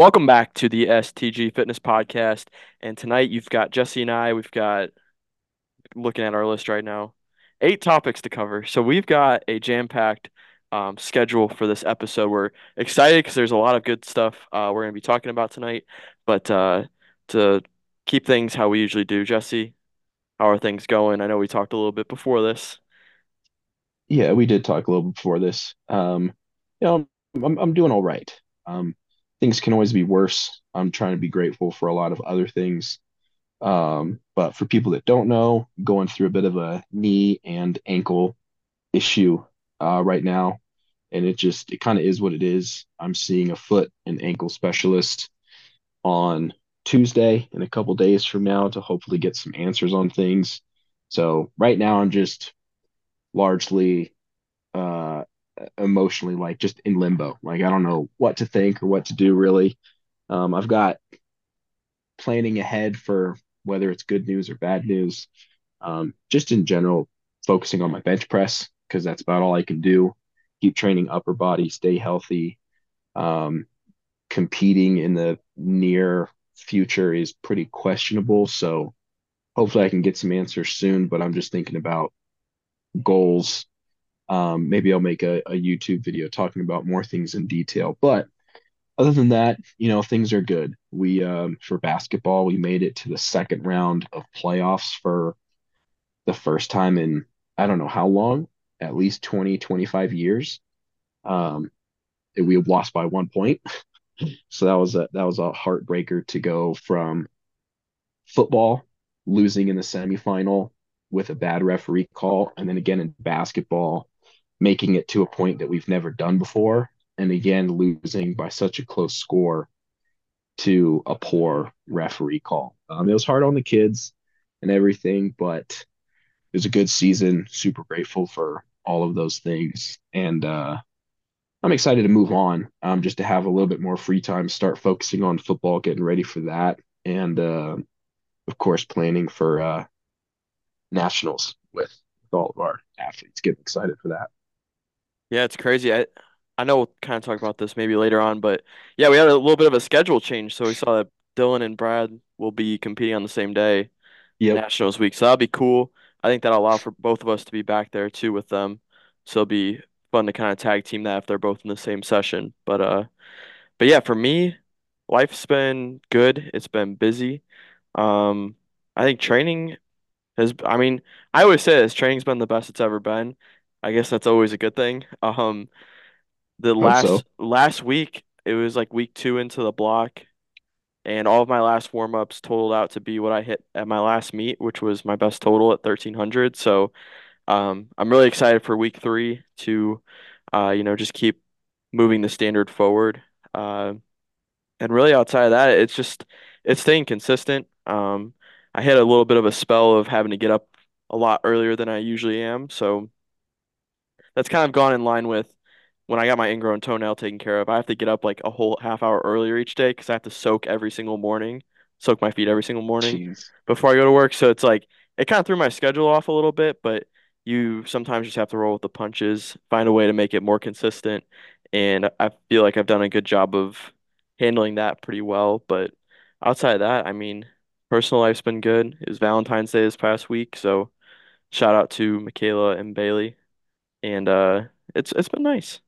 Welcome back to the STG Fitness Podcast. And tonight you've got Jesse and I, we've got, looking at our list right now, eight topics to cover. So we've got a jam-packed um, schedule for this episode. We're excited because there's a lot of good stuff uh, we're going to be talking about tonight. But uh, to keep things how we usually do, Jesse, how are things going? I know we talked a little bit before this. Yeah, we did talk a little bit before this. Um, you know, I'm I'm doing all right. Um, things can always be worse. I'm trying to be grateful for a lot of other things. Um, but for people that don't know, going through a bit of a knee and ankle issue uh, right now, and it just it kind of is what it is. I'm seeing a foot and ankle specialist on Tuesday in a couple days from now to hopefully get some answers on things. So right now I'm just largely uh emotionally like just in limbo. Like I don't know what to think or what to do really. Um, I've got planning ahead for whether it's good news or bad news. Um, just in general, focusing on my bench press because that's about all I can do. Keep training upper body, stay healthy. Um, competing in the near future is pretty questionable. So hopefully I can get some answers soon, but I'm just thinking about goals um, maybe I'll make a, a YouTube video talking about more things in detail. But other than that, you know, things are good. We, um, for basketball, we made it to the second round of playoffs for the first time in I don't know how long, at least 20, 25 years. Um, we lost by one point. So that was a that was a heartbreaker to go from football losing in the semifinal with a bad referee call, and then again in basketball making it to a point that we've never done before. And again, losing by such a close score to a poor referee call. Um, it was hard on the kids and everything, but it was a good season. Super grateful for all of those things. And uh, I'm excited to move on um, just to have a little bit more free time, start focusing on football, getting ready for that. And uh, of course, planning for uh, nationals with, with all of our athletes. Getting excited for that. Yeah, it's crazy. I I know we'll kind of talk about this maybe later on, but yeah, we had a little bit of a schedule change. So we saw that Dylan and Brad will be competing on the same day, Yep. Nationals week. So that'll be cool. I think that'll allow for both of us to be back there too with them. So it'll be fun to kind of tag team that if they're both in the same session. But uh, but yeah, for me, life's been good. It's been busy. Um, I think training has, I mean, I always say this, training's been the best it's ever been. I guess that's always a good thing. Um, the Hope so. last last week, it was like week two into the block, and all of my last warm ups totaled out to be what I hit at my last meet, which was my best total at 1300. So, um, I'm really excited for week three to, uh, you know, just keep moving the standard forward. Uh, and really outside of that, it's just it's staying consistent. Um, I had a little bit of a spell of having to get up a lot earlier than I usually am, so that's kind of gone in line with when I got my ingrown toenail taken care of. I have to get up like a whole half hour earlier each day because I have to soak every single morning, soak my feet every single morning Jeez. before I go to work. So it's like it kind of threw my schedule off a little bit, but you sometimes just have to roll with the punches, find a way to make it more consistent. And I feel like I've done a good job of handling that pretty well. But outside of that, I mean, personal life's been good. It was Valentine's Day this past week, so shout out to Michaela and Bailey and uh, it's it's been nice.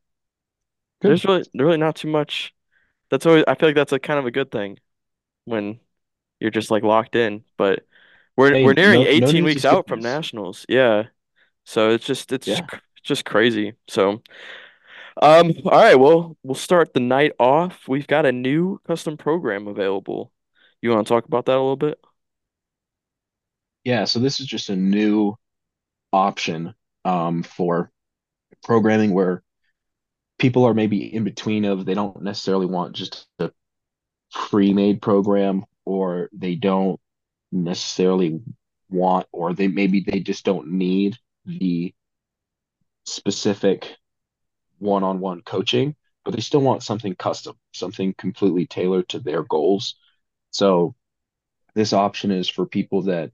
Good. There's really really not too much. That's always I feel like that's a kind of a good thing when you're just like locked in. But we're we're nearing no no 18 news weeks out from nationals. Yeah, so it's just it's just, Yeah. cr- just crazy. So um, all right, well we'll start the night off. We've got a new custom program available. You want to talk about that a little bit? Yeah, so this is just a new option um for programming where people are maybe in between of they don't necessarily want just a pre-made program or they don't necessarily want or they maybe they just don't need the specific one-on-one coaching, but they still want something custom, something completely tailored to their goals. So this option is for people that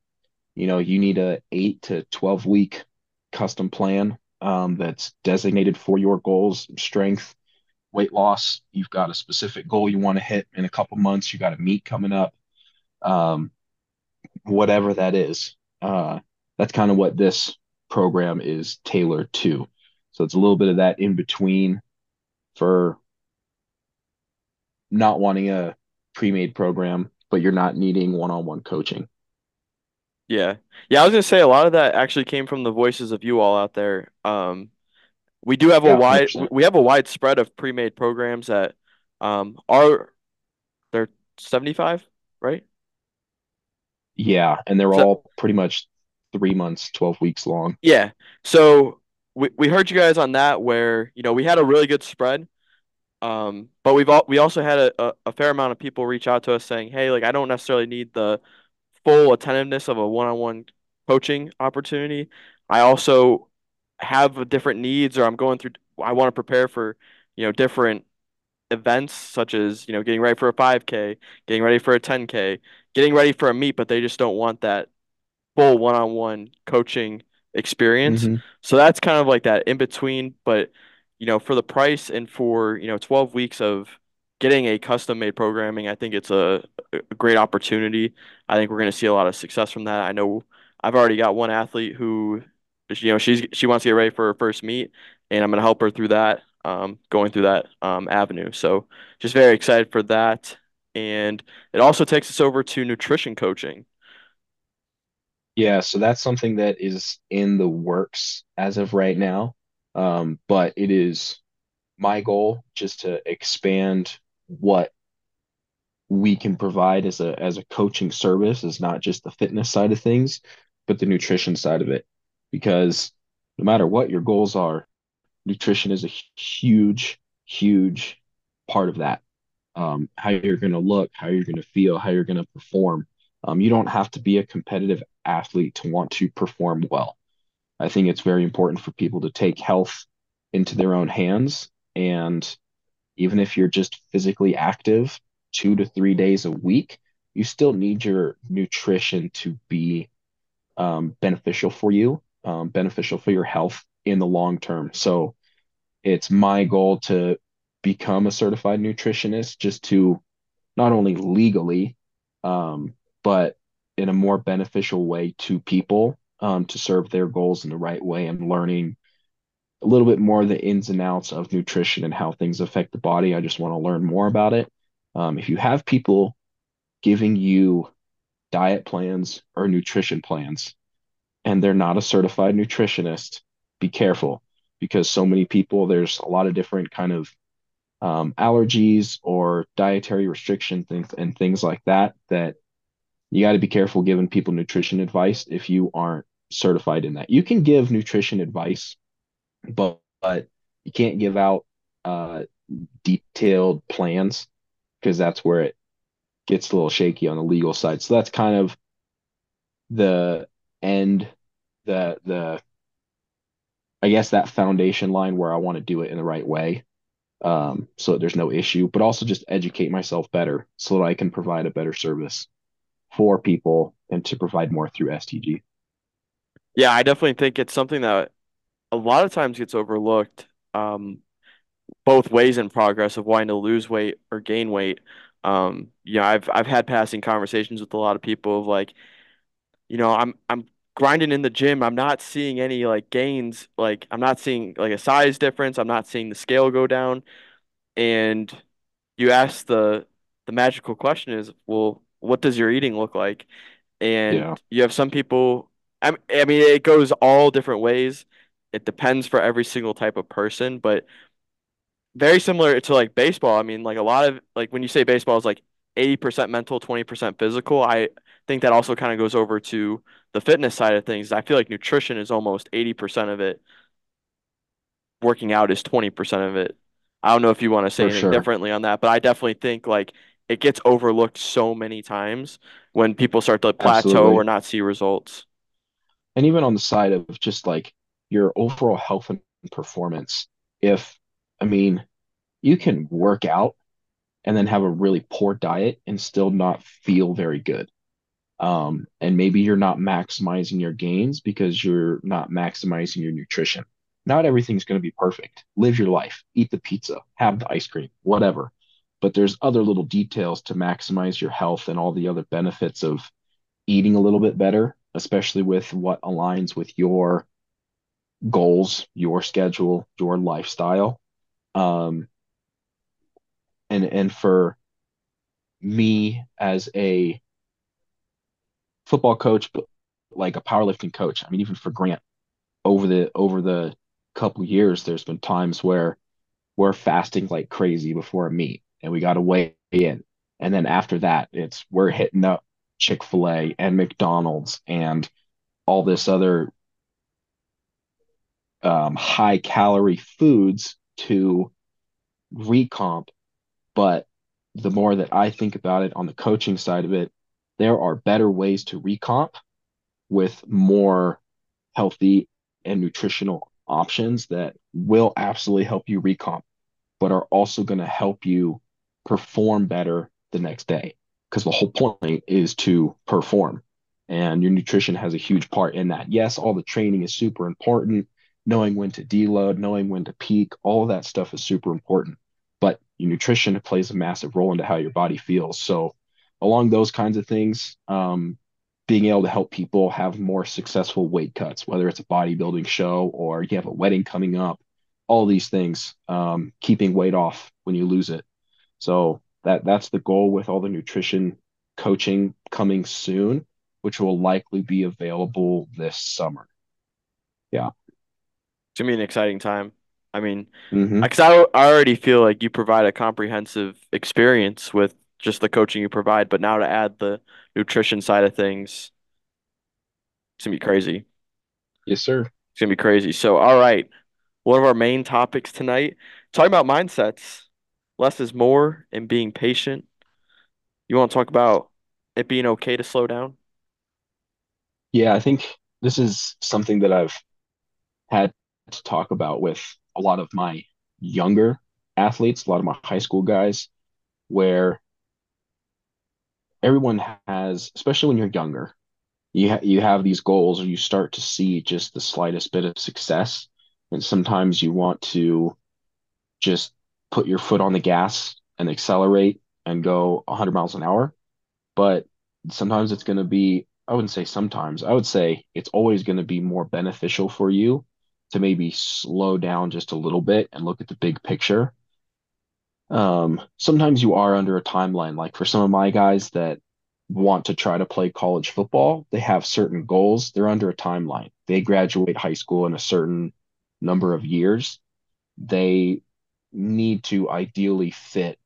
you know you need a 8 to 12 week custom plan um, that's designated for your goals strength weight loss, you've got a specific goal you want to hit in a couple months, you got a meet coming up, um, whatever that is. Uh, that's kind of what this program is tailored to. So it's a little bit of that in between for not wanting a pre-made program, but you're not needing one-on-one coaching. Yeah. Yeah, I was gonna say a lot of that actually came from the voices of you all out there. Um, we do have a Yeah, wide 100%. we have a wide spread of pre-made programs that um are they're 75, right? Yeah, and they're So all pretty much three months, 12 weeks long. yeah. So we we heard you guys on that where, you know, we had a really good spread. Um, but we've all we also had a, a, a fair amount of people reach out to us saying, "Hey, like I don't necessarily need the full attentiveness of a one-on-one coaching opportunity. I also have different needs or I'm going through I want to prepare for, you know, different events such as, you know, getting ready for a 5K, getting ready for a 10K, getting ready for a meet, but they just don't want that full one-on-one coaching experience. hmm So that's kind of like that in between, but you know, for the price and for, you know, 12 weeks of getting a custom made programming, I think it's a, a great opportunity. I think we're going to see a lot of success from that. I know I've already got one athlete who, you know, she's she wants to get ready for her first meet, and I'm going to help her through that, um, going through that um, avenue. So just very excited for that. And it also takes us over to nutrition coaching. Yeah, so that's something that is in the works as of right now. Um, but it is my goal just to expand what we can provide as a as a coaching service is not just the fitness side of things, but the nutrition side of it. Because no matter what your goals are, nutrition is a huge, huge part of that. Um, how you're going to look, how you're going to feel, how you're going to perform. Um, you don't have to be a competitive athlete to want to perform well. I think it's very important for people to take health into their own hands. And even if you're just physically active two to three days a week, you still need your nutrition to be um, beneficial for you, um, beneficial for your health in the long term. So it's my goal to become a certified nutritionist just to not only legally, um, but in a more beneficial way to people um, to serve their goals in the right way and learning a little bit more of the ins and outs of nutrition and how things affect the body. I just want to learn more about it. Um, if you have people giving you diet plans or nutrition plans and they're not a certified nutritionist, be careful because so many people, there's a lot of different kind of um, allergies or dietary restrictions and, and things like that that you got to be careful giving people nutrition advice if you aren't certified in that. You can give nutrition advice, but, but you can't give out uh, detailed plans because that's where it gets a little shaky on the legal side. So that's kind of the end, the the I guess that foundation line where I want to do it in the right way. Um, so there's no issue, but also just educate myself better so that I can provide a better service for people and to provide more through STG. Yeah, I definitely think it's something that a lot of times gets overlooked, um, both ways in progress of wanting to lose weight or gain weight. Um, you know, I've I've had passing conversations with a lot of people of like, you know, I'm I'm grinding in the gym. I'm not seeing any like gains. Like I'm not seeing like a size difference. I'm not seeing the scale go down. And you ask the the magical question is, well, what does your eating look like? And Yeah, you have some people, I mean, it goes all different ways. It depends for every single type of person, but very similar to like baseball. I mean, like a lot of like when you say baseball is like 80% mental, 20% physical, I think that also kind of goes over to the fitness side of things. I feel like nutrition is almost 80% of it. Working out is 20% of it. I don't know if you want to say for anything sure. differently on that, but I definitely think like it gets overlooked so many times when people start to plateau or not see results. And even on the side of just like your overall health and performance, if, I mean, you can work out and then have a really poor diet and still not feel very good. Um, and maybe you're not maximizing your gains because you're not maximizing your nutrition. not everything's going to be perfect. Live your life, eat the pizza, have the ice cream, whatever. But there's other little details to maximize your health and all the other benefits of eating a little bit better, especially with what aligns with your goals, your schedule, your lifestyle. Um, and and for me as a football coach, but like a powerlifting coach, I mean, even for Grant, over the over the couple years, there's been times where we're fasting like crazy before a meet, and we got to weigh in, and then after that, it's we're hitting up Chick Fil A and McDonald's and all this other um, high calorie foods to recomp. But the more that I think about it on the coaching side of it, there are better ways to recomp with more healthy and nutritional options that will absolutely help you recomp, but are also going to help you perform better the next day. Because the whole point is to perform, and your nutrition has a huge part in that. Yes, all the training is super important. Knowing when to deload, knowing when to peak, all of that stuff is super important. But your nutrition plays a massive role into how your body feels. So, along those kinds of things, um, being able to help people have more successful weight cuts, whether it's a bodybuilding show or you have a wedding coming up, all these things, um, keeping weight off when you lose it. So that that's the goal with all the nutrition coaching coming soon, which will likely be available this summer. Yeah. It's gonna be an exciting time. I mean, mm-hmm. because I, I already feel like you provide a comprehensive experience with just the coaching you provide, but now to add the nutrition side of things, it's gonna be crazy. Yes, sir. It's gonna be crazy. So, all right, one of our main topics tonight, talking about mindsets. Less is more and being patient. You want to talk about it being okay to slow down? Yeah, I think this is something that I've had to talk about with a lot of my younger athletes, a lot of my high school guys, where everyone has, especially when you're younger, you ha- you have these goals, or you start to see just the slightest bit of success, and sometimes you want to just put your foot on the gas and accelerate and go 100 miles an hour. But sometimes it's going to be, I wouldn't say sometimes, I would say it's always going to be more beneficial for you to maybe slow down just a little bit and look at the big picture. Um, sometimes you are under a timeline. Like for some of my guys that want to try to play college football, they have certain goals. They're under a timeline. They graduate high school in a certain number of years. They need to ideally fit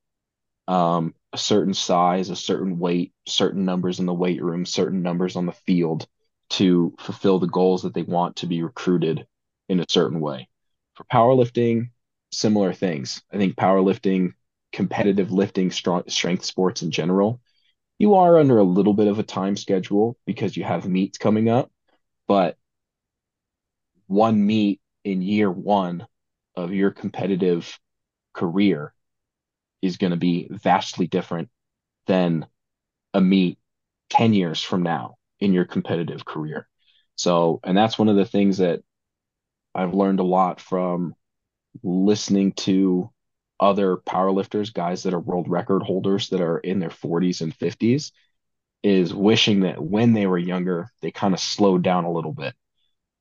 um, a certain size, a certain weight, certain numbers in the weight room, certain numbers on the field to fulfill the goals that they want to be recruited in a certain way. For powerlifting, similar things. I think powerlifting, competitive lifting, strong, strength sports in general, you are under a little bit of a time schedule because you have meets coming up, but one meet in year one of your competitive career is going to be vastly different than a meet 10 years from now in your competitive career. So, and that's one of the things that I've learned a lot from listening to other powerlifters, guys that are world record holders that are in their 40s and 50s, is wishing that when they were younger, they kind of slowed down a little bit.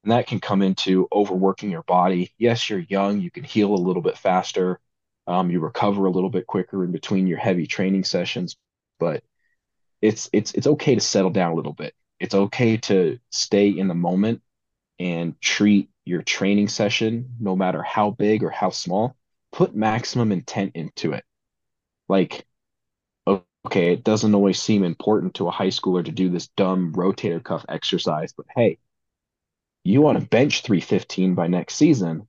And that can come into overworking your body. Yes, you're young, you can heal a little bit faster, um, you recover a little bit quicker in between your heavy training sessions, but it's it's it's okay to settle down a little bit. It's okay to stay in the moment and treat your training session, no matter how big or how small, put maximum intent into it. Like, okay, it doesn't always seem important to a high schooler to do this dumb rotator cuff exercise, but hey, you want to bench 315 by next season,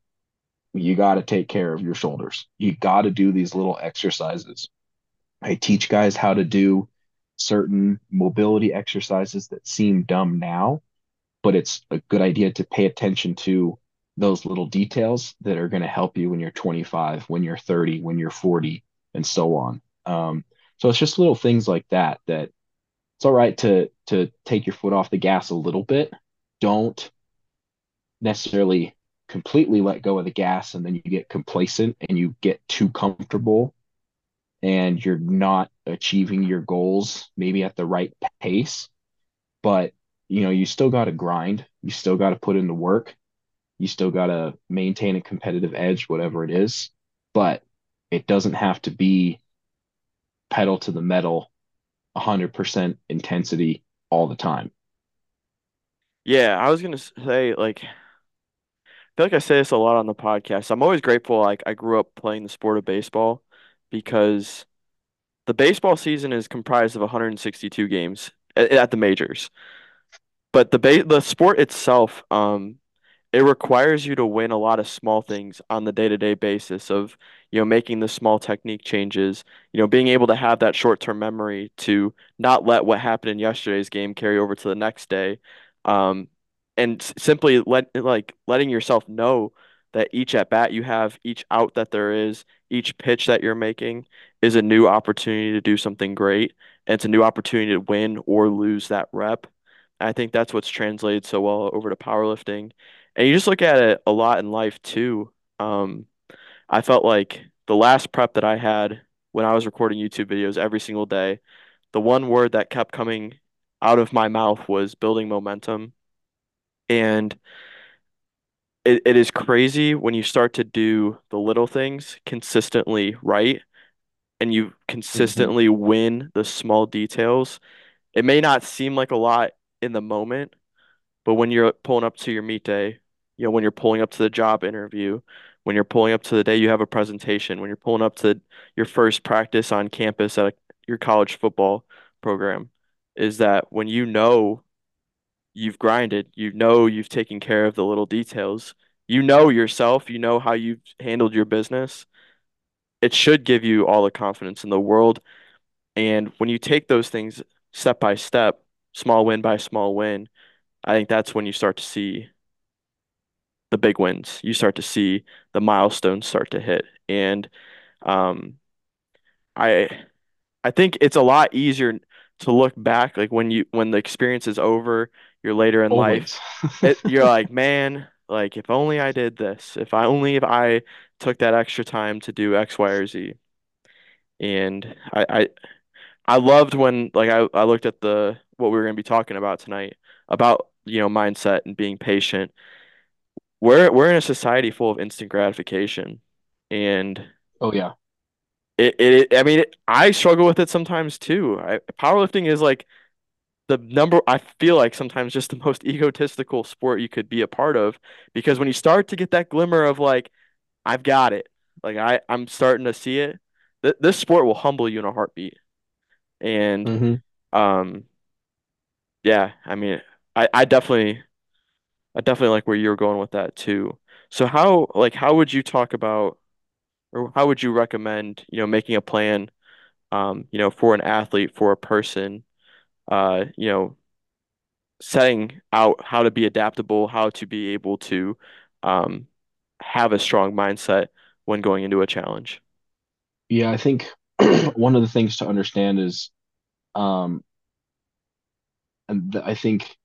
you got to take care of your shoulders. You got to do these little exercises. I teach guys how to do certain mobility exercises that seem dumb now, but it's a good idea to pay attention to those little details that are going to help you when you're 25, when you're 30, when you're 40, and so on. Um, so it's just little things like that that it's all right to to take your foot off the gas a little bit. Don't necessarily completely let go of the gas and then you get complacent and you get too comfortable and you're not achieving your goals maybe at the right pace but you know you still got to grind you still got to put in the work you still got to maintain a competitive edge whatever it is but it doesn't have to be pedal to the metal 100% intensity all the time Yeah, I was gonna say like I feel like I say this a lot on the podcast. I'm always grateful like I grew up playing the sport of baseball because the baseball season is comprised of 162 games at, at the majors. But the ba the sport itself, um, it requires you to win a lot of small things on the day-to-day basis of, you know, making the small technique changes, you know, being able to have that short-term memory to not let what happened in yesterday's game carry over to the next day. Um, and s- simply let like letting yourself know that each at bat you have, each out that there is, each pitch that you're making is a new opportunity to do something great, and it's a new opportunity to win or lose that rep. I think that's what's translated so well over to powerlifting. And you just look at it a lot in life too. Um, I felt like the last prep that I had when I was recording YouTube videos every single day, the one word that kept coming out of my mouth was building momentum. And it, it is crazy when you start to do the little things consistently right and you hmm consistently win the small details. It may not seem like a lot in the moment, But when you're pulling up to your meet day, you know, when you're pulling up to the job interview, when you're pulling up to the day you have a presentation, when you're pulling up to your first practice on campus at your college football program, is that when you know you've grinded, you know you've taken care of the little details, you know yourself, you know how you've handled your business, it should give you all the confidence in the world. And when you take those things step by step, small win by small win, I think that's when you start to see the big wins. You start to see the milestones start to hit. And um, I I think it's a lot easier to look back, like when you when the experience is over, you're later in life. It, you're like, man, like if only I did this, if I only if I took that extra time to do X, Y, or Z. And I I, I loved when like I, I looked at the what we were gonna be talking about tonight about, you know, mindset and being patient we're we're in a society full of instant gratification, and oh yeah it, it I mean it, I struggle with it sometimes too. I, powerlifting is like the number I feel like sometimes just the most egotistical sport you could be a part of because when you start to get that glimmer of like I've got it, like I I'm starting to see it, th this sport will humble you in a heartbeat. And hmm um yeah, I mean I I definitely I definitely like where you're going with that too. So how like how would you talk about or how would you recommend, you know, making a plan, um, you know, for an athlete, for a person, uh, you know, setting out how to be adaptable, how to be able to, um, have a strong mindset when going into a challenge? yeah i think one of the things to understand is um and i think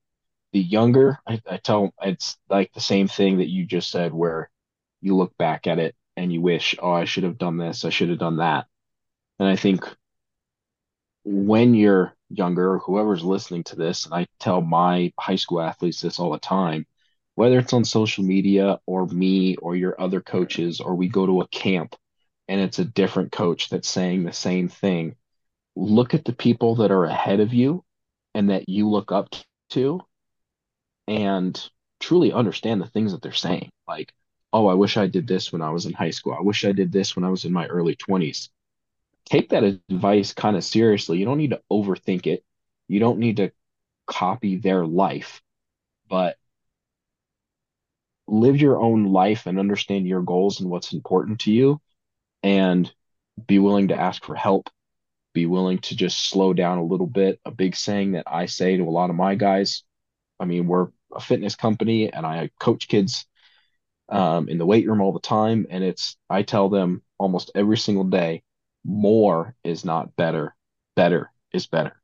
the younger I, I tell it's like the same thing that you just said where you look back at it and you wish oh i should have done this. I should have done that. And i think when you're younger whoever's listening to this and i tell my high school athletes this all the time whether it's on social media or me or your other coaches or we go to a camp and it's a different coach that's saying the same thing look at the people that are ahead of you and that you look up to and truly understand the things that they're saying. Like, oh, I wish I did this when I was in high school. I wish I did this when I was in my early 20s. Take that advice kind of seriously. You don't need to overthink it. You don't need to copy their life, but live your own life and understand your goals and what's important to you and be willing to ask for help. Be willing to just slow down a little bit. A big saying that I say to a lot of my guys I mean, we're a fitness company and I coach kids um, in the weight room all the time. And it's, I tell them almost every single day, more is not better. Better is better.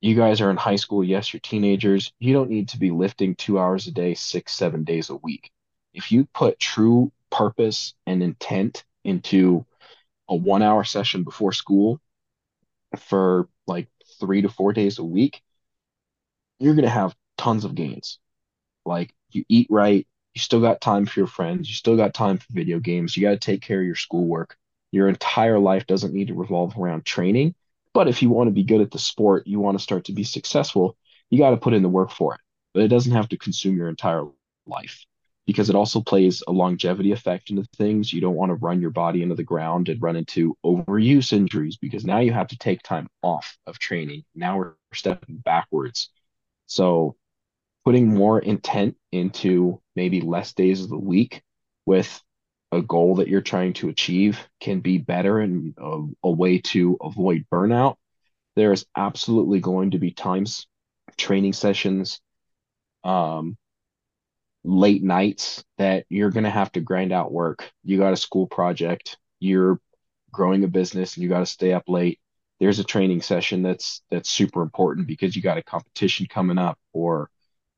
You guys are in high school. Yes, you're teenagers. You don't need to be lifting two hours a day, six, seven days a week. if you put true purpose and intent into a one hour session before school for like three to four days a week, you're going to have tons of gains. Like you eat right, you still got time for your friends, you still got time for video games, you got to take care of your schoolwork. Your entire life doesn't need to revolve around training. But if you want to be good at the sport, you want to start to be successful, you got to put in the work for it. But it doesn't have to consume your entire life because it also plays a longevity effect into things. You don't want to run your body into the ground and run into overuse injuries because now you have to take time off of training. Now we're stepping backwards. So putting more intent into maybe less days of the week with a goal that you're trying to achieve can be better and a, a way to avoid burnout. There is absolutely going to be times, training sessions, um, late nights that you're going to have to grind out work. You got a school project, you're growing a business and you got to stay up late. There's a training session that's that's super important because you got a competition coming up or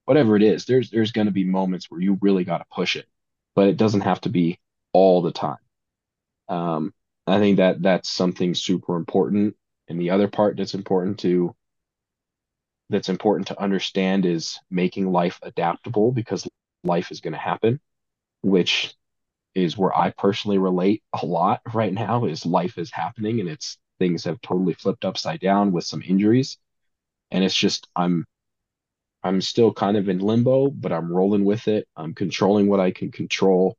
whatever it is. There's there's going to be moments where you really got to push it, but it doesn't have to be all the time. Um, I think that that's something super important. And the other part that's important to that's important to understand is making life adaptable because life is going to happen, which is where I personally relate a lot right now is life is happening and it's things have totally flipped upside down with some injuries. And it's just I'm I'm still kind of in limbo, but I'm rolling with it. I'm controlling what I can control.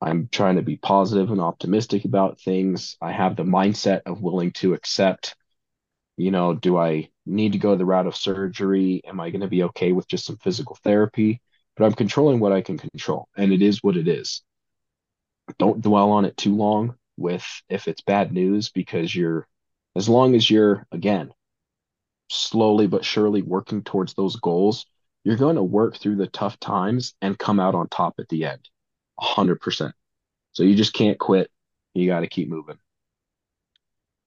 I'm trying to be positive and optimistic about things. I have the mindset of willing to accept, you know, do I need to go the route of surgery? Am I going to be okay with just some physical therapy? But I'm controlling what I can control, and it is what it is. Don't dwell on it too long with if it's bad news because you're, as long as you're, again, slowly but surely working towards those goals, you're going to work through the tough times and come out on top at the end, 100%. So you just can't quit. You got to keep moving.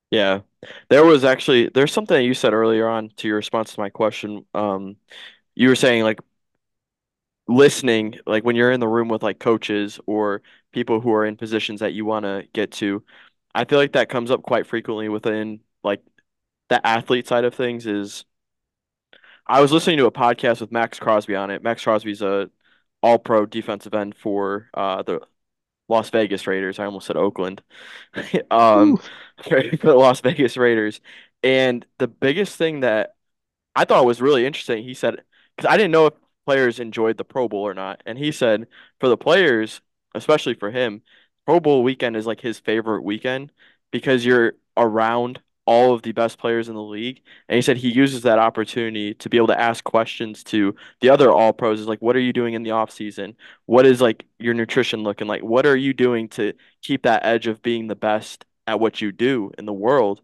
Yeah. There was actually there's something that you said earlier on to your response to my question. Um, you were saying like listening, like when you're in the room with like coaches or people who are in positions that you want to get to, I feel like that comes up quite frequently within like the athlete side of things is I was listening to a podcast with Maxx Crosby on it. Maxx Crosby's a all pro defensive end for uh the Las Vegas Raiders. I almost said Oakland. um for the Las Vegas Raiders. And the biggest thing that I thought was really interesting, he said, because I didn't know if players enjoyed the Pro Bowl or not. And he said for the players, especially for him, Pro Bowl weekend is like his favorite weekend because you're around all of the best players in the league. And he said he uses that opportunity to be able to ask questions to the other all pros is like, what are you doing in the off season? What is like your nutrition looking like? What are you doing to keep that edge of being the best at what you do in the world?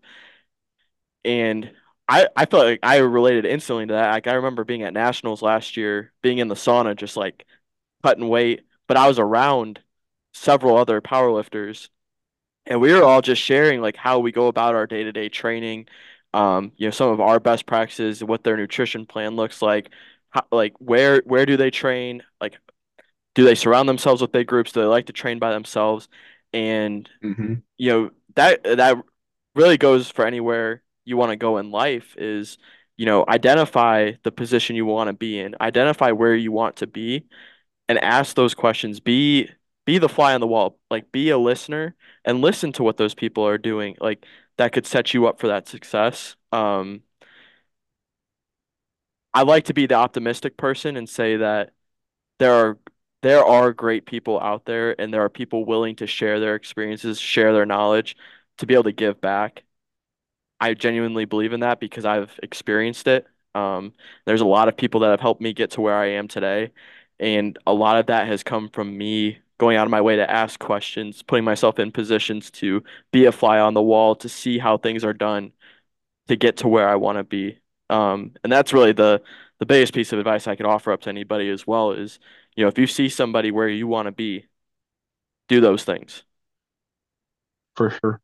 And I, I felt like I related instantly to that. Like I remember being at nationals last year, being in the sauna, just like cutting weight, but I was around several other powerlifters, and we were all just sharing like how we go about our day-to-day training, um, you know, some of our best practices, what their nutrition plan looks like, how, like where where do they train, like do they surround themselves with big groups, do they like to train by themselves, and Mm-hmm. you know that that really goes for anywhere you want to go in life is, you know, identify the position you want to be in, identify where you want to be, and ask those questions. Be be the fly on the wall, like be a listener and listen to what those people are doing. Like that could set you up for that success. Um, I like to be the optimistic person and say that there are there are great people out there and there are people willing to share their experiences, share their knowledge to be able to give back. I genuinely believe in that because I've experienced it. Um, there's a lot of people that have helped me get to where I am today, and a lot of that has come from me going out of my way to ask questions, putting myself in positions to be a fly on the wall, to see how things are done, to get to where I want to be. Um, and that's really the the biggest piece of advice I could offer up to anybody as well is, you know, if you see somebody where you want to be, do those things. For sure.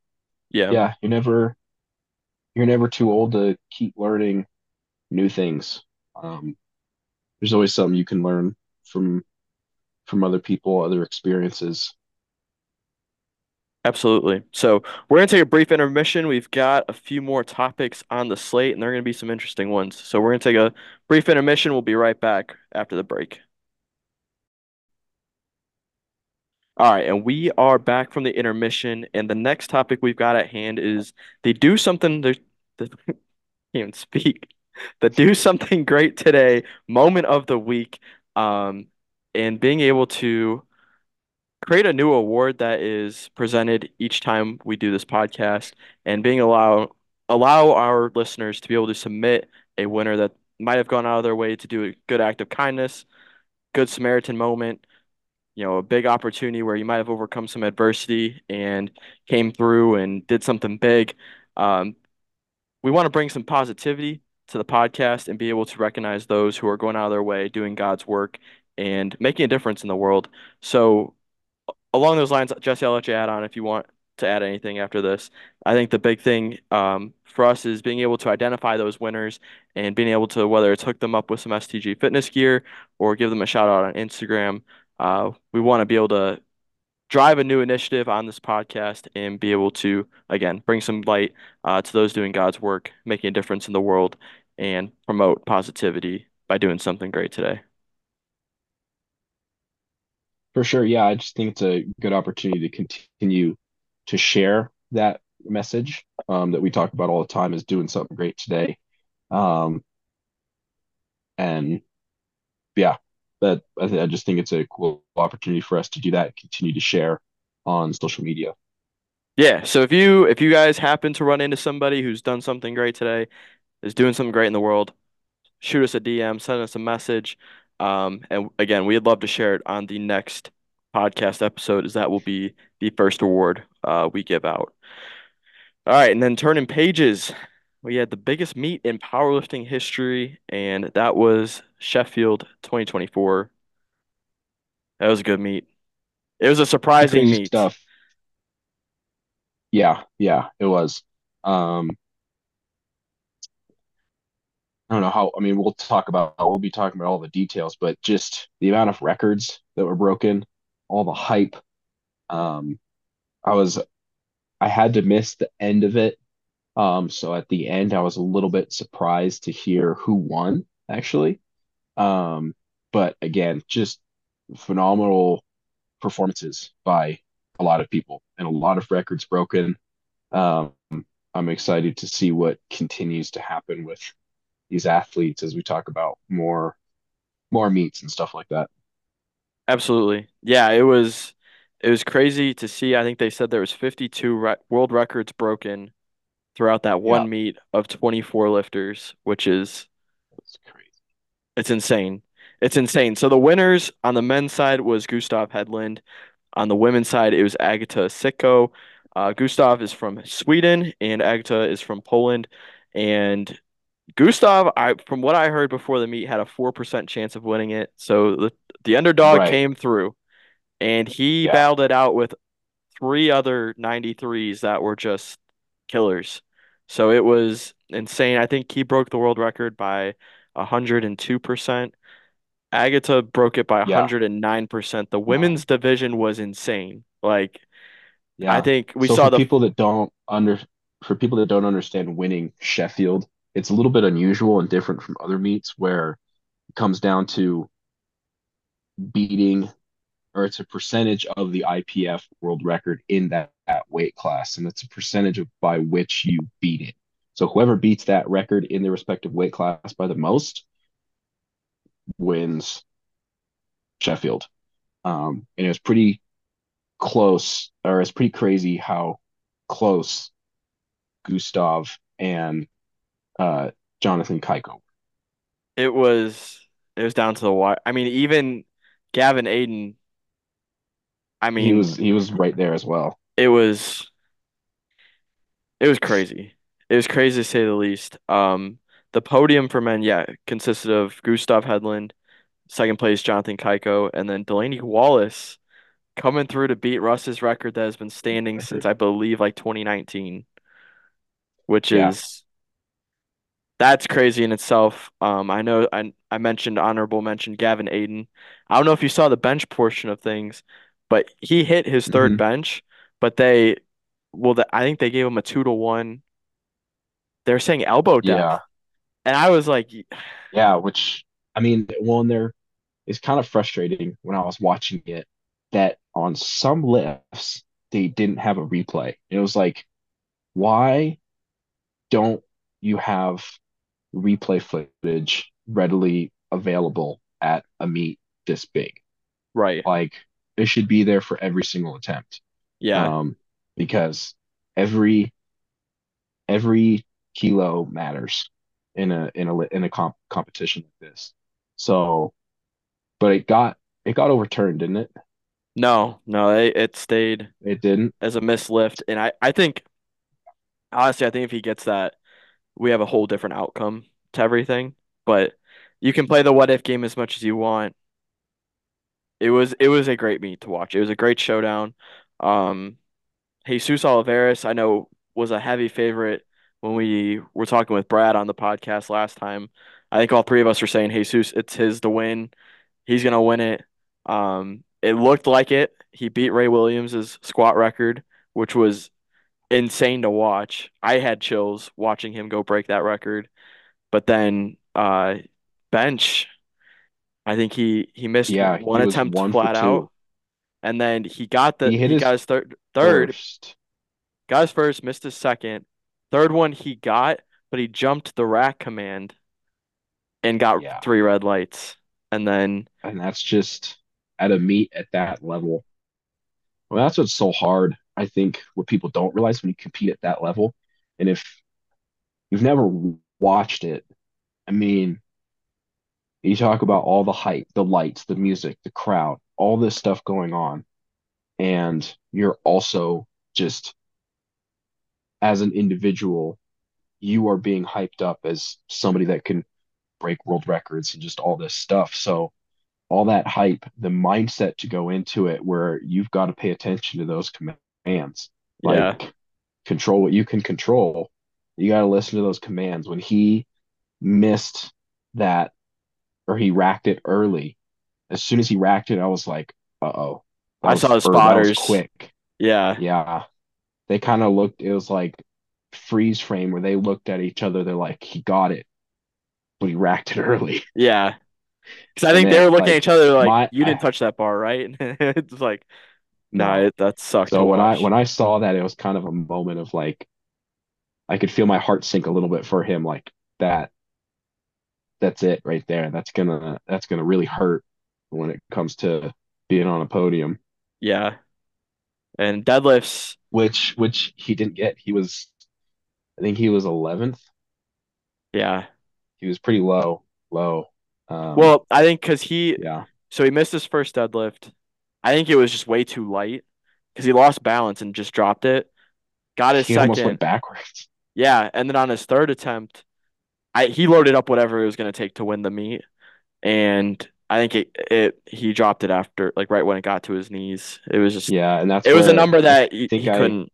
Yeah. Yeah, you're never you're never too old to keep learning new things. Um, there's always something you can learn from from other people, other experiences. Absolutely. So we're going to take a brief intermission. We've got a few more topics on the slate, and they're going to be some interesting ones. So we're going to take a brief intermission. We'll be right back after the break. All right, and we are back from the intermission, and the next topic we've got at hand is they do something. They can't speak. The do something great today moment of the week, um, and being able to create a new award that is presented each time we do this podcast and being allow allow our listeners to be able to submit a winner that might have gone out of their way to do a good act of kindness, good Samaritan moment, you know, a big opportunity where you might have overcome some adversity and came through and did something big. Um, we want to bring some positivity to the podcast and be able to recognize those who are going out of their way, doing God's work, and making a difference in the world. So along those lines, Jesse, I'll let you add on if you want to add anything after this. I think the big thing um, for us is being able to identify those winners and being able to, whether it's hook them up with some STG fitness gear or give them a shout out on Instagram. Uh, we want to be able to drive a new initiative on this podcast and be able to, again, bring some light uh, to those doing God's work, making a difference in the world, and promote positivity by doing something great today. For sure. Yeah, I just think it's a good opportunity to continue to share that message um, that we talk about all the time is doing something great today. Um, and yeah, that I, th- I just think it's a cool opportunity for us to do that, continue to share on social media. Yeah, so if you if you guys happen to run into somebody who's done something great today, is doing something great in the world, shoot us a DM, send us a message. Um, and again, we'd love to share it on the next podcast episode, as that will be the first award uh, we give out. All right, and then turning pages, we had the biggest meet in powerlifting history, and that was Sheffield 2024. That was a good meet. It was a surprising meet. stuff. Yeah, yeah, it was. Um, I don't know how, I mean, we'll talk about, we'll be talking about all the details, but just the amount of records that were broken, all the hype. Um, I was, I had to miss the end of it. Um, so at the end, I was a little bit surprised to hear who won, actually. Um, but again, just phenomenal performances by a lot of people and a lot of records broken. Um, I'm excited to see what continues to happen with these athletes as we talk about more more meets and stuff like that. Absolutely. Yeah, it was it was crazy to see. I think they said there was 52 re world records broken throughout that Yeah, one meet of 24 lifters, which is that's crazy. it's insane. It's insane. So the winners on the men's side was Gustav Hedlund. On the women's side, it was Agata Sitko. Uh, Gustav is from Sweden and Agata is from Poland. And Gustav, I from what I heard before the meet, had a 4% chance of winning it. So the, the underdog Right. came through and he Yeah. battled it out with three other 93s that were just killers. So it was insane. I think he broke the world record by 102%. Agata broke it by Yeah. 109%. The No. women's division was insane. Like, yeah. I think we So saw for the, people that don't under for people that don't understand winning Sheffield, it's a little bit unusual and different from other meets where it comes down to beating or it's a percentage of the IPF world record in that, that weight class, and it's a percentage of by which you beat it. So whoever beats that record in their respective weight class by the most wins Sheffield. Um, and it was pretty close, or it's pretty crazy how close Gustav and uh, Jonathan Cayco. it was, it was down to the wire. I mean, even Gavin Adin, I mean, He was he was right there as well. it was, it was crazy. It was crazy to say the least. Um, the podium for men, yeah, consisted of Gustav Hedlund, second place Jonathan Cayco, and then Delaney Wallace coming through to beat Russ's record that has been standing since I believe like 2019, which Yeah, is that's crazy in itself. Um, I know I I mentioned honorable mention Gavin Adin. I don't know if you saw the bench portion of things, but he hit his third hmm bench, but they, well, the, I think they gave him a two to one. They're saying elbow Yeah, and I was like, yeah. Which I mean, one there is kind of frustrating when I was watching it that on some lifts they didn't have a replay. It was like, why don't you have replay footage readily available at a meet this big? right, Like, it should be there for every single attempt. yeah, Um, because every every kilo matters in a in a in a comp competition like this. So, but it got it got overturned, didn't it? no, no, it, it stayed It didn't. as a missed lift, and I I think honestly, I think if he gets that, we have a whole different outcome to everything. But you can play the what if game as much as you want. It was it was a great meet to watch. It was a great showdown. Um, Jesus Olivares, I know, was a heavy favorite when we were talking with Brad on the podcast last time. I think all three of us were saying Jesus, it's his to win. He's gonna win it. Um, it looked like it. He beat Ray Williams's squat record, which was insane to watch. I had chills watching him go break that record. But then uh, bench, I think he he missed Yeah, one he attempt one flat out, and then he got the He hit he got his third third first. got his first, missed his second. Third one he got, but he jumped the rack command and got Yeah, three red lights. And then and that's just at a meet at that level. Well, that's what's so hard. I think what people don't realize when you compete at that level, and if you've never watched it, I mean, you talk about all the hype, the lights, the music, the crowd, all this stuff going on, and you're also just as an individual, you are being hyped up as somebody that can break world records and just all this stuff. So all that hype, the mindset to go into it where you've got to pay attention to those commands. yeah, Like control what you can control. You got to listen to those commands. When he missed that or he racked it early, as soon as he racked it, I was like, uh-oh. I saw the or that was spotters. quick. Yeah, Yeah. They kind of looked, it was like freeze frame where they looked at each other. They're like, he got it, but he racked it early. yeah. Because I think they then were looking at each other like, my "You didn't I, touch that bar, right?" It's like, nah, no. it, that sucked to So when I when I saw that, it was kind of a moment of like I could feel my heart sink a little bit for him. Like that, that's it right there. That's gonna that's gonna really hurt when it comes to being on a podium, Yeah, and deadlifts. which which he didn't get. He was I think he was 11th. Yeah. He was pretty low, low. Um, Well, I think because he yeah, so he missed his first deadlift. I think it was just way too light because he lost balance and just dropped it. Got his he almost second. went backwards. Yeah, and then on his third attempt, I he loaded up whatever it was going to take to win the meet, and I think it it he dropped it after like right when it got to his knees. It was just Yeah, and that's it was a number I that he, think he I couldn't.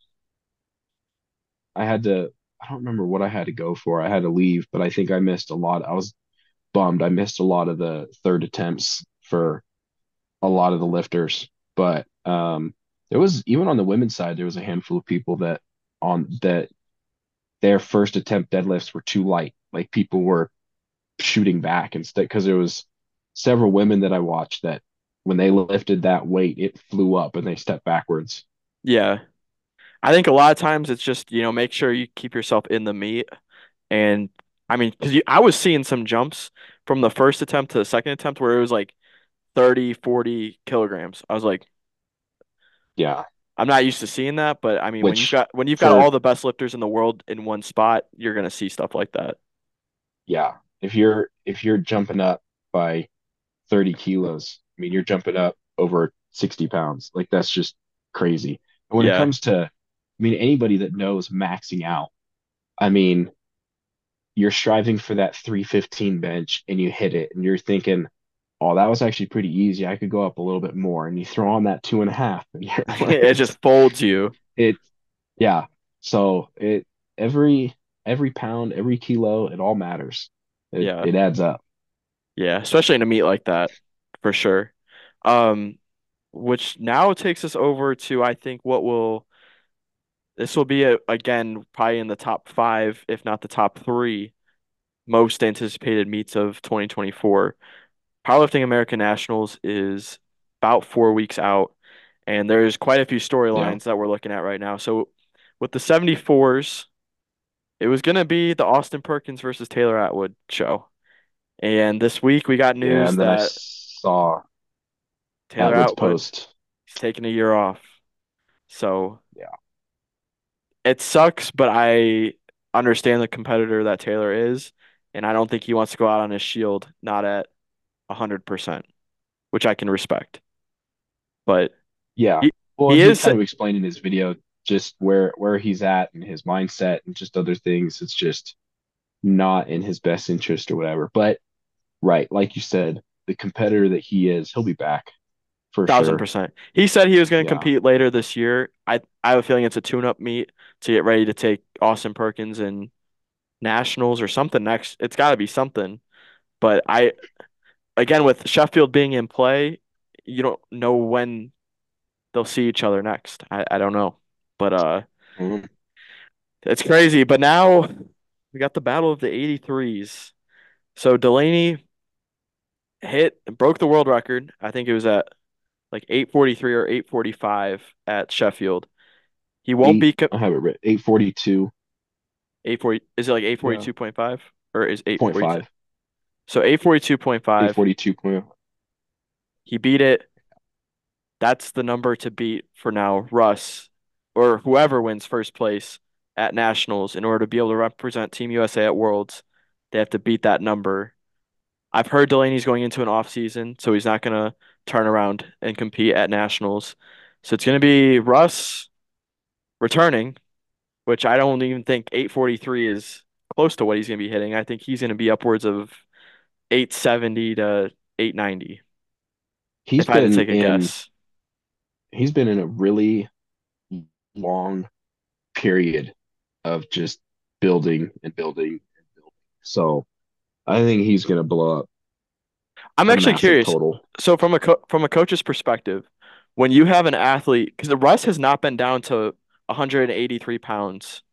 I had to. I don't remember what I had to go for. I had to leave, but I think I missed a lot. I was bummed. I missed a lot of the third attempts for a lot of the lifters, but um, there was even on the women's side, there was a handful of people that on that their first attempt deadlifts were too light. Like people were shooting back instead because there was several women that I watched that when they lifted that weight, it flew up and they stepped backwards. Yeah, I think a lot of times it's just you know make sure you keep yourself in the meat. and I mean because I was seeing some jumps from the first attempt to the second attempt where it was like 30, 40 kilograms. I was like, Yeah, I'm not used to seeing that, but I mean, when you've got when you've got for all the best lifters in the world in one spot, you're gonna see stuff like that. yeah, if you're if you're jumping up by 30 kilos, I mean you're jumping up over 60 pounds. Like that's just crazy. And when it comes to, I mean, anybody that knows maxing out, I mean, you're striving for that 315 bench and you hit it and you're thinking, oh, that was actually pretty easy. I could go up a little bit more. And you throw on that two and a half and you're it just folds you. it, yeah. So it, every, every pound, every kilo, it all matters. It Yeah. it adds up. Yeah, especially in a meat like that, for sure. Um, which now takes us over to I think what will this will be a, again probably in the top five, if not the top three most anticipated meets of 2024. Powerlifting American Nationals is about four weeks out, and there's quite a few Yeah. storylines that we're looking at right now. So with the 74s, it was gonna be the Austin Perkins versus Taylor Atwood show. And this week we got Yeah. news And then I that saw Taylor Atwood's Atwood post. he's taking a year off. So Yeah. it sucks, but I understand the competitor that Taylor is, and I don't think he wants to go out on his shield not at 100%, which I can respect. But Yeah. he Well, he he is kind of explained in his video just where where he's at and his mindset and just other things. It's just not in his best interest or whatever. But right, like you said, the competitor that he is, he'll be back for thousand sure. percent. He said he was going to Yeah. compete later this year. I I have a feeling it's a tune-up meet to get ready to take Austin Perkins and nationals or something next. It's got to be something. But I again with Sheffield being in play, you don't know when they'll see each other next. I, I don't know. But uh Mhm. it's crazy. But now we got the battle of the 83s. So Delaney hit broke the world record. I think it was at like 843 or 845 at Sheffield. He won't Eight, be co I have it written. 842.5. 840 is it like Yeah. 842.5 or is 842? So 842.5, 842. he beat it. That's the number to beat for now, Russ, or whoever wins first place at Nationals in order to be able to represent Team USA at Worlds. They have to beat that number. I've heard Delaney's going into an off season, so he's not gonna turn around and compete at Nationals. So it's gonna be Russ returning, which I don't even think 843 is close to what he's gonna be hitting. I think he's gonna be upwards of 870 to 890 He's if I had to been take a in guess. he's been in a really long period of just building and building and building. So I think he's gonna blow up I'm actually curious. total. So from a co from a coach's perspective, when you have an athlete, because the Russ has not been down to 183 pounds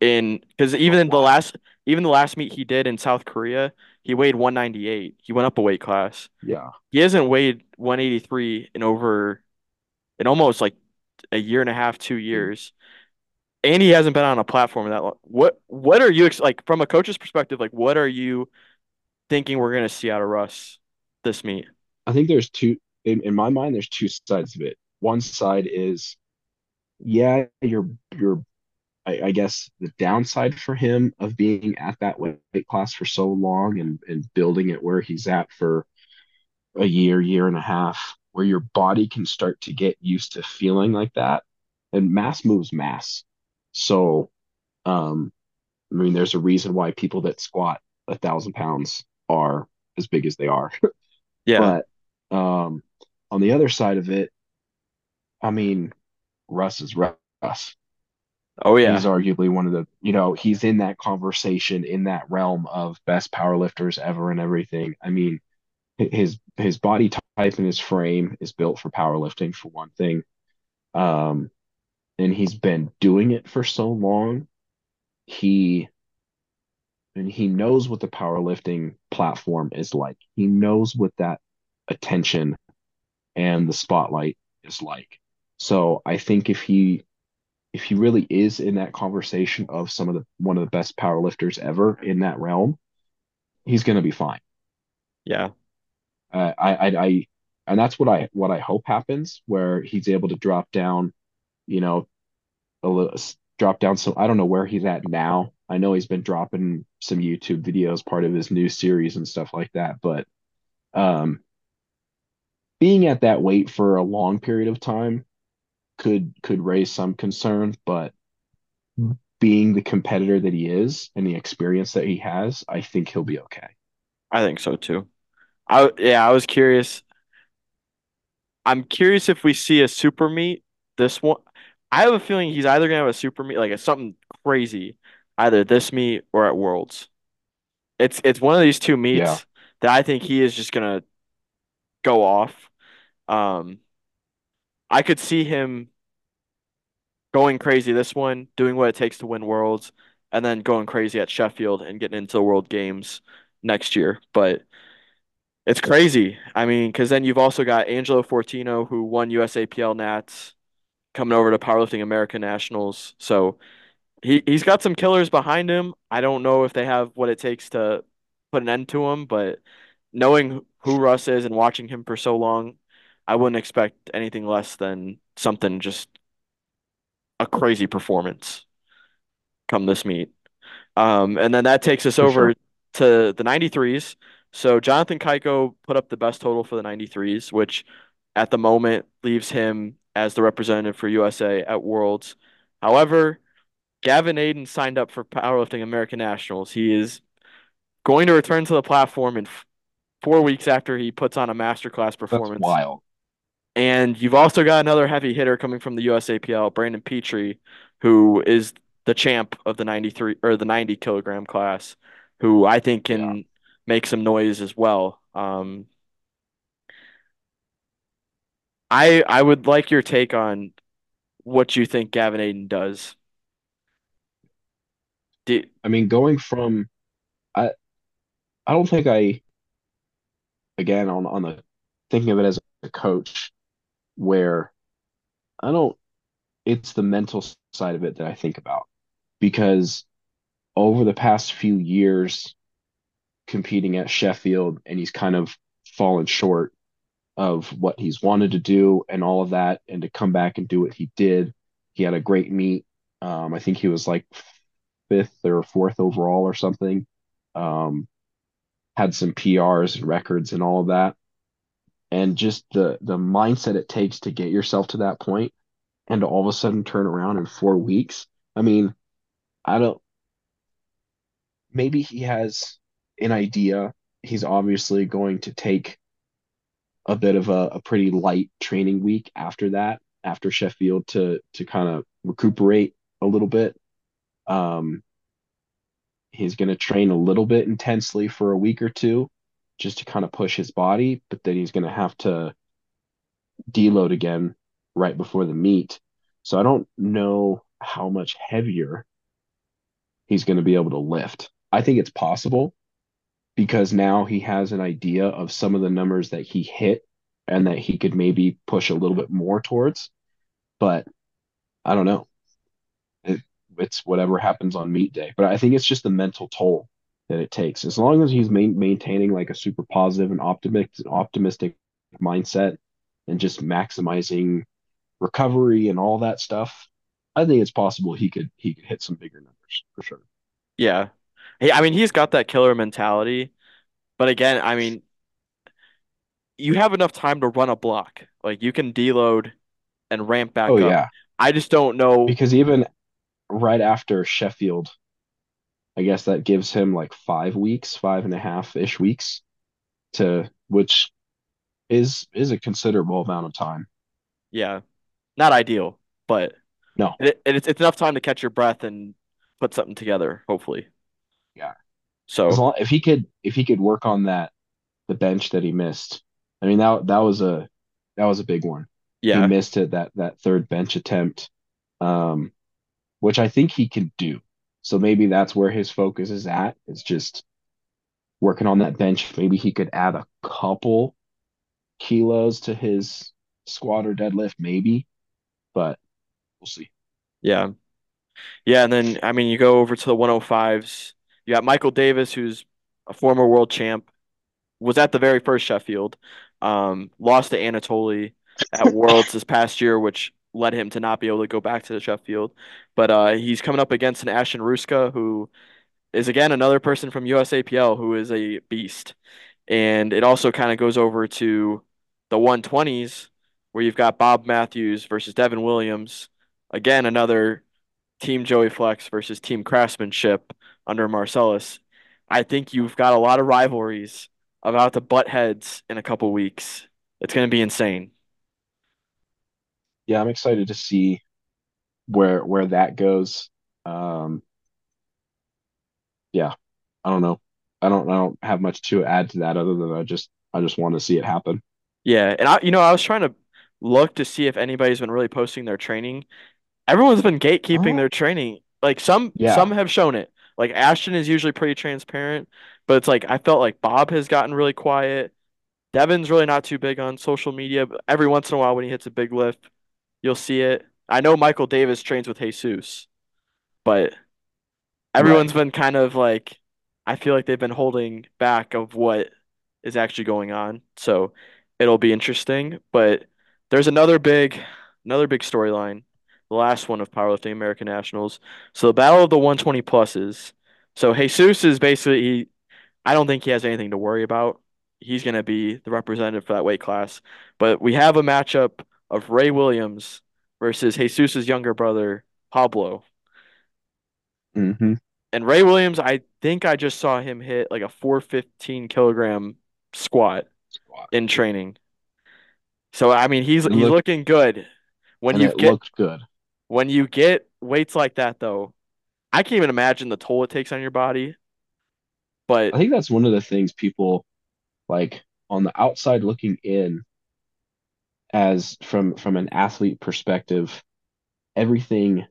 in because even oh, in the last even the last meet he did in South Korea, he weighed 198. He went up a weight class. Yeah. He hasn't weighed 183 in over in almost like a year and a half, two mm-hmm. years. And he hasn't been on a platform that long. What what are you like from a coach's perspective, like what are you thinking we're gonna see out of Russ this meet? I think there's two in, in my mind, there's two sides of it. One side is yeah, you're you're I, I guess the downside for him of being at that weight class for so long and, and building it where he's at for a year, year and a half, where your body can start to get used to feeling like that. And mass moves mass. So, um, I mean, there's a reason why people that squat a thousand pounds are as big as they are. Yeah. But um, on the other side of it, I mean, Russ is Russ. Oh yeah. He's arguably one of the, you know, he's in that conversation in that realm of best powerlifters ever and everything. I mean, his his body type and his frame is built for powerlifting for one thing. Um, and he's been doing it for so long. He and he knows what the powerlifting platform is like. He knows what that attention and the spotlight is like. So I think if he if he really is in that conversation of some of the one of the best powerlifters ever in that realm, he's going to be fine. Yeah. Uh, I, I, I, and that's what I, what I hope happens, where he's able to drop down, you know, a little, drop down some. I don't know where he's at now. I know he's been dropping some YouTube videos, part of his new series and stuff like that. But, um, being at that weight for a long period of time could could raise some concern, but being the competitor that he is and the experience that he has, I think he'll be okay. I think so too. I yeah, I was curious. I'm curious if we see a super meet this one. I have a feeling he's either gonna have a super meet, like a something crazy, either this meet or at Worlds. It's it's one of these two Yeah, meets that I think he is just gonna go off. Um, I could see him going crazy this one, doing what it takes to win Worlds, and then going crazy at Sheffield and getting into the World Games next year. But it's crazy. I mean, because then you've also got Angelo Fortino, who won USAPL Nats, coming over to Powerlifting America Nationals. So he he's got some killers behind him. I don't know if they have what it takes to put an end to him, but knowing who Russ is and watching him for so long, I wouldn't expect anything less than something just a crazy performance come this meet. Um, and then that takes us for over sure. to the 93s. So Jonathan Cayco put up the best total for the 93s, which at the moment leaves him as the representative for USA at Worlds. However, Gavin Adin signed up for Powerlifting American Nationals. He is going to return to the platform in f- four weeks after he puts on a masterclass That's performance. wild. And you've also got another heavy hitter coming from the USAPL, Brandon Petrie, who is the champ of the 93 or the 90 kilogram class, who I think Yeah. can make some noise as well. Um, I I would like your take on what you think Gavin Adin does. Do, I mean, going from I I don't think I again on on the thinking of it as a coach where I don't it's the mental side of it that I think about because over the past few years competing at Sheffield and he's kind of fallen short of what he's wanted to do and all of that and to come back and do what he did. He had a great meet. Um, I think he was like fifth or fourth overall or something. Um, had some PRs and records and all of that. And just the the mindset it takes to get yourself to that point and to all of a sudden turn around in four weeks. I mean, I don't maybe he has an idea. He's obviously going to take a bit of a, a pretty light training week after that, after Sheffield to to kind of recuperate a little bit. Um, he's going to train a little bit intensely for a week or two just to kind of push his body, but then he's going to have to deload again right before the meet. So I don't know how much heavier he's going to be able to lift. I think it's possible because now he has an idea of some of the numbers that he hit and that he could maybe push a little bit more towards. But I don't know. It, it's whatever happens on meet day. But I think it's just the mental toll that it takes. As long as he's main, maintaining like a super positive and optimistic optimistic mindset and just maximizing recovery and all that stuff, I think it's possible he could he could hit some bigger numbers for sure. yeah, he, I mean he's got that killer mentality, but again, I mean you have enough time to run a block. Like you can deload and ramp Oh back up. yeah, I just don't know. because even right after Sheffield, I guess that gives him like five weeks, five and a half ish weeks to which is is a considerable amount of time. Yeah, not ideal, but No, it, it's it's enough time to catch your breath and put something together, hopefully. yeah. So long if he could if he could work on that the bench that he missed. I mean that that was a that was a big one. Yeah. He missed it that that third bench attempt, um, which I think he can do. So maybe that's where his focus is at. It's just working on that bench. Maybe he could add a couple kilos to his squat or deadlift, maybe, but we'll see. yeah, yeah. And then I mean, you go over to the 105s. You got Michael Davis, who's a former world champ, was at the very first Sheffield, um, lost to Anatoly at Worlds this past year, which led him to not be able to go back to the Sheffield. But uh, he's coming up against an Ashton Rouska, who is again another person from USAPL who is a beast. And it also kind of goes over to the 120s where you've got Bob Matthews versus Devin Williams. Again, another Team Joey Flex versus Team Craftsmanship under Marcellus. I think you've got a lot of rivalries about to butt heads in a couple weeks. It's going to be insane. Yeah, I'm excited to see where where that goes. Um, yeah, I don't know. I don't I don't have much to add to that other than I just I just want to see it happen. Yeah, and I, you know, I was trying to look to see if anybody's been really posting their training. Everyone's been gatekeeping Oh, their training. Like some some have shown it. Like Ashton is usually pretty transparent, but it's like I felt like Bob has gotten really quiet. Devin's really not too big on social media, but every once in a while when he hits a big lift, you'll see it. I know Michael Davis trains with Jesus, but everyone's right. been kind of like I feel like they've been holding back of what is actually going on. So it'll be interesting. But there's another big another big storyline, the last one of Powerlifting American Nationals. So the battle of the 120 pluses. So Jesus is basically he I don't think he has anything to worry about. He's gonna be the representative for that weight class. But we have a matchup of Ray Williams versus Jesus's younger brother, Pablo. hmm And Ray Williams, I think I just saw him hit like a 415 kilogram squat in training. So I mean, he's It he's looked looking good. When you get looked good. when you get weights like that, though, I can't even imagine the toll it takes on your body. But I think that's one of the things people like on the outside looking in as from from an athlete perspective, everything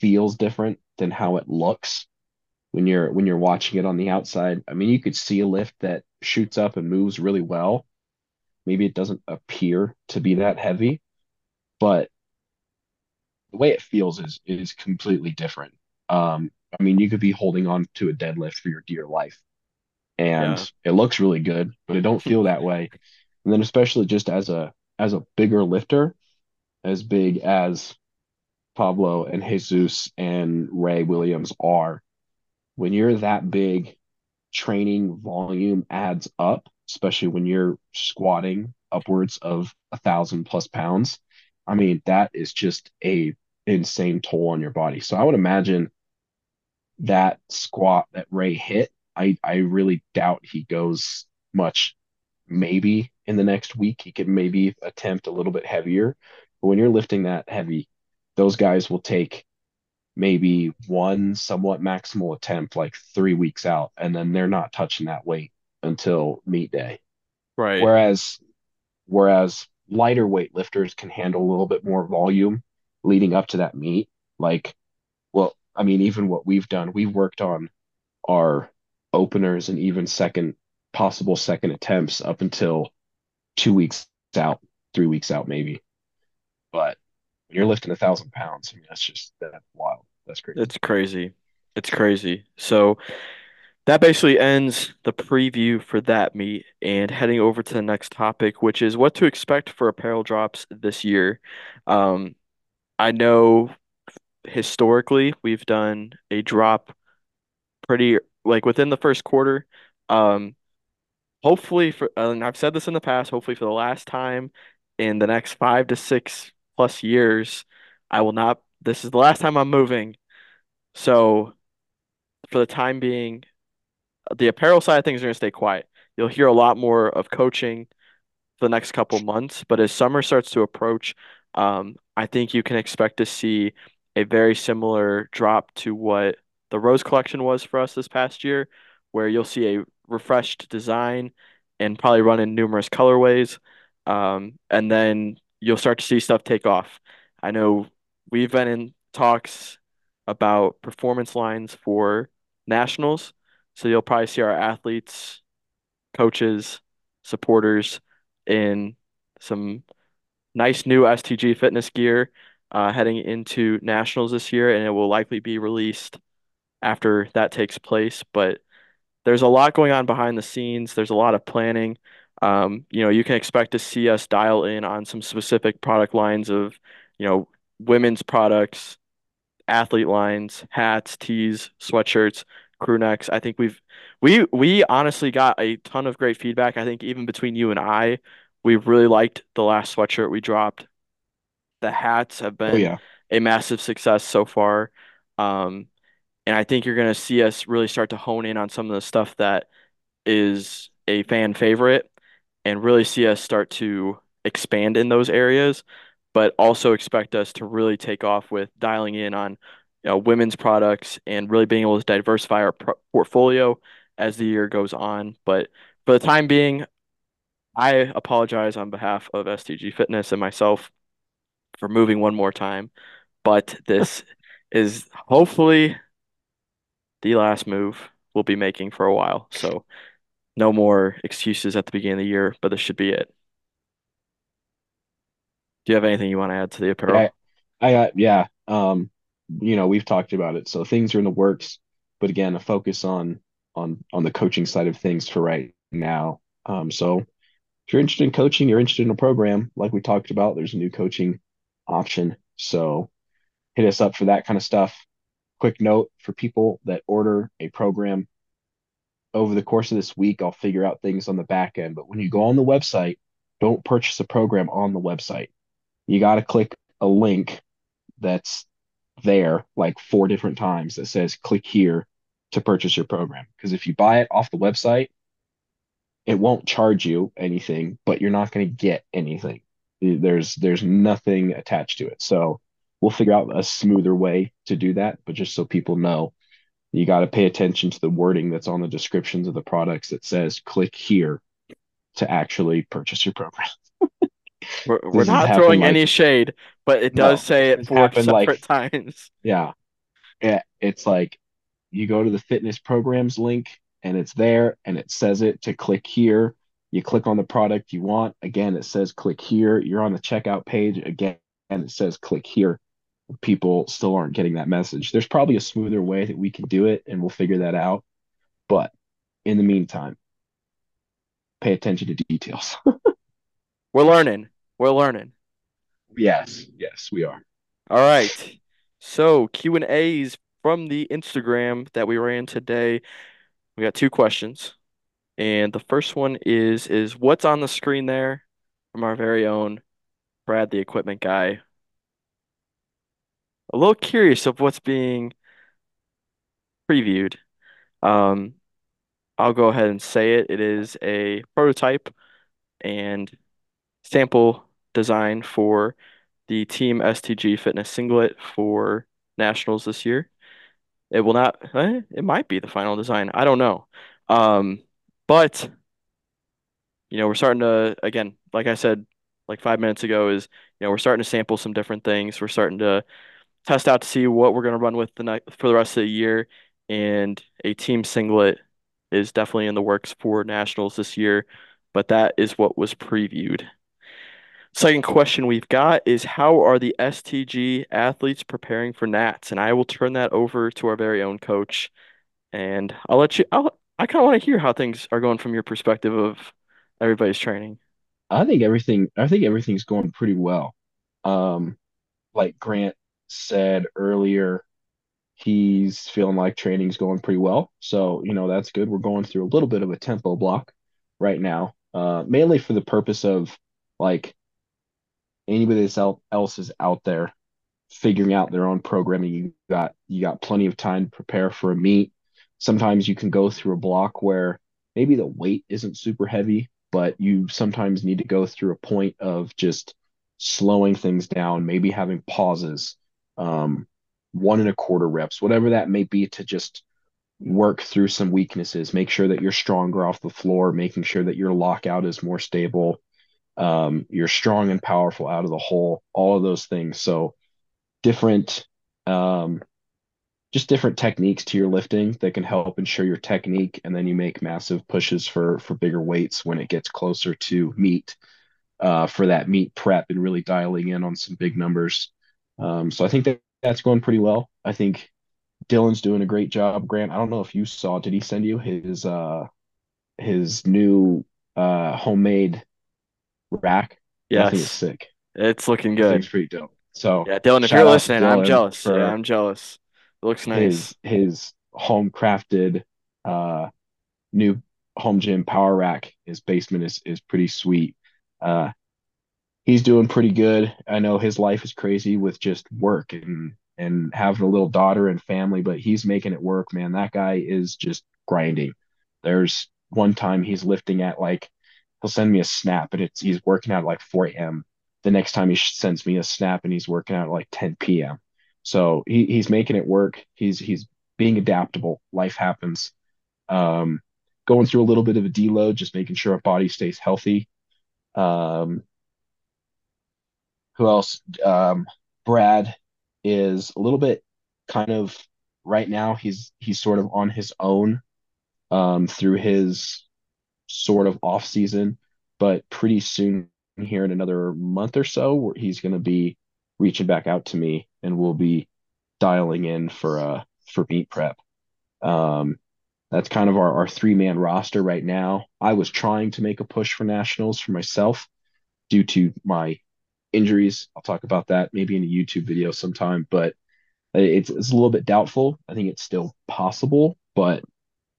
feels different than how it looks when you're when you're watching it on the outside. I mean, you could see a lift that shoots up and moves really well. Maybe it doesn't appear to be that heavy, but the way it feels is is completely different. Um, I mean, you could be holding on to a deadlift for your dear life, and yeah, it looks really good, but it don't feel that way. And then especially just as a as a bigger lifter, as big as Pablo and Jesus and Ray Williams are, when you're that big, training volume adds up, especially when you're squatting upwards of a thousand plus pounds. I mean, that is just a insane toll on your body. So I would imagine that squat that Ray hit, I I really doubt he goes much. Maybe in the next week he could maybe attempt a little bit heavier. But when you're lifting that heavy, those guys will take maybe one somewhat maximal attempt like three weeks out, and then they're not touching that weight until meet day. right. Whereas whereas lighter weight lifters can handle a little bit more volume leading up to that meet. Like, well, I mean, even what we've done, we've worked on our openers and even second possible second attempts up until two weeks out, three weeks out maybe. But when you're lifting a thousand pounds, I mean that's just that's wild. That's crazy. It's crazy. It's crazy. So that basically ends the preview for that meet and heading over to the next topic, which is what to expect for apparel drops this year. Um, I know historically we've done a drop pretty like within the first quarter. Um, hopefully for and I've said this in the past, hopefully for the last time in the next five to six plus years, I will not. This is the last time I'm moving. So for the time being, the apparel side of things are going to stay quiet. You'll hear a lot more of coaching the next couple months. But as summer starts to approach, um, I think you can expect to see a very similar drop to what the Rose collection was for us this past year, where you'll see a refreshed design and probably run in numerous colorways. Um, and then you'll start to see stuff take off. I know we've been in talks about performance lines for nationals, so you'll probably see our athletes, coaches, supporters in some nice new STG fitness gear uh, heading into nationals this year, and it will likely be released after that takes place. But there's a lot going on behind the scenes. There's a lot of planning. Um, you know, you can expect to see us dial in on some specific product lines of, you know, women's products, athlete lines, hats, tees, sweatshirts, crew necks. I think we've we we honestly got a ton of great feedback. I think even between you and I, we really liked the last sweatshirt we dropped. The hats have Oh been yeah. a massive success so far. Um, and I think you're going to see us really start to hone in on some of the stuff that is a fan favorite and really see us start to expand in those areas, but also expect us to really take off with dialing in on you know, women's products and really being able to diversify our pro portfolio as the year goes on. But for the time being, I apologize on behalf of STG Fitness and myself for moving one more time, but this is hopefully the last move we'll be making for a while. So no more excuses at the beginning of the year, but this should be it. Do you have anything you want to add to the Yeah, apparel? I got yeah. Um, you know, we've talked about it. So things are in the works, but again, a focus on on on the coaching side of things for right now. Um, so if you're interested in coaching, you're interested in a program, like we talked about, there's a new coaching option. So hit us up for that kind of stuff. Quick note for people that order a program over the course of this week, I'll figure out things on the back end. But when you go on the website, don't purchase a program on the website. You got to click a link that's there like four different times that says click here to purchase your program. Because if you buy it off the website, it won't charge you anything, but you're not going to get anything. There's there's nothing attached to it. So we'll figure out a smoother way to do that. But just so people know, you got to pay attention to the wording that's on the descriptions of the products that says click here to actually purchase your program. We're we're not throwing like any shade, but it does no, say it four happened like separate times. yeah, yeah. It's like you go to the fitness programs link and it's there and it says it to click here. You click on the product you want. Again, it says click here. You're on the checkout page again, and it says click here. People still aren't getting that message. There's probably a smoother way that we can do it, and we'll figure that out. But in the meantime, pay attention to details. We're learning. We're learning. yes, yes, we are. All right. So Q and A's from the Instagram that we ran today. We got two questions. And the first one is is what's on the screen there from our very own Brad, the equipment guy. A little curious of what's being previewed. Um, I'll go ahead and say it. It is a prototype and sample design for the Team STG Fitness singlet for Nationals this year. It will not, eh, it might be the final design. I don't know. Um, but you know, we're starting to, again, like I said, like five minutes ago, is, you know, we're starting to sample some different things. We're starting to test out to see what we're going to run with the night for the rest of the year. And a team singlet is definitely in the works for nationals this year, but that is what was previewed. Second question we've got is how are the STG athletes preparing for Nats? And I will turn that over to our very own coach. And I'll let you, I'll, I kind of want to hear how things are going from your perspective of everybody's training. I think everything. I think everything's going pretty well. Um, like Grant said earlier, he's feeling like training's going pretty well. So, you know, that's good. We're going through a little bit of a tempo block right now, uh, mainly for the purpose of like anybody else is out there figuring out their own programming. You got you got plenty of time to prepare for a meet. Sometimes you can go through a block where maybe the weight isn't super heavy, but you sometimes need to go through a point of just slowing things down, maybe having pauses, um, one and a quarter reps, whatever that may be, to just work through some weaknesses, make sure that you're stronger off the floor, making sure that your lockout is more stable, um, you're strong and powerful out of the hole, all of those things. So different, um, just different techniques to your lifting that can help ensure your technique, and then you make massive pushes for for bigger weights when it gets closer to meet uh, for that meet prep and really dialing in on some big numbers. Um, so I think that that's going pretty well. I think Dylan's doing a great job. Grant, I don't know if you saw, did he send you his uh his new uh homemade rack? Yeah, Yes, sick. it's looking good. good. pretty dope. So Yeah, Dylan, if you're listening, I'm jealous. Yeah, I'm jealous. It looks nice. his his home crafted uh new home gym power rack. His basement is is pretty sweet. Uh he's doing pretty good. I know his life is crazy with just work and and having a little daughter and family, but he's making it work, man. That guy is just grinding. There's one time he's lifting at like he'll send me a snap and it's he's working out at like 4 a.m. The next time he sends me a snap and he's working out at like 10 p.m. So he he's making it work. He's he's being adaptable. Life happens. Um, going through a little bit of a deload, just making sure our body stays healthy. Um, who else? Um, Brad is a little bit kind of right now. He's he's sort of on his own um, through his sort of off season, but pretty soon here in another month or so, he's going to be reaching back out to me, and we'll be dialing in for uh for meet prep. Um, that's kind of our, our three man roster right now. I was trying to make a push for nationals for myself due to my injuries. I'll talk about that maybe in a YouTube video sometime, but it's, it's a little bit doubtful. I think it's still possible, but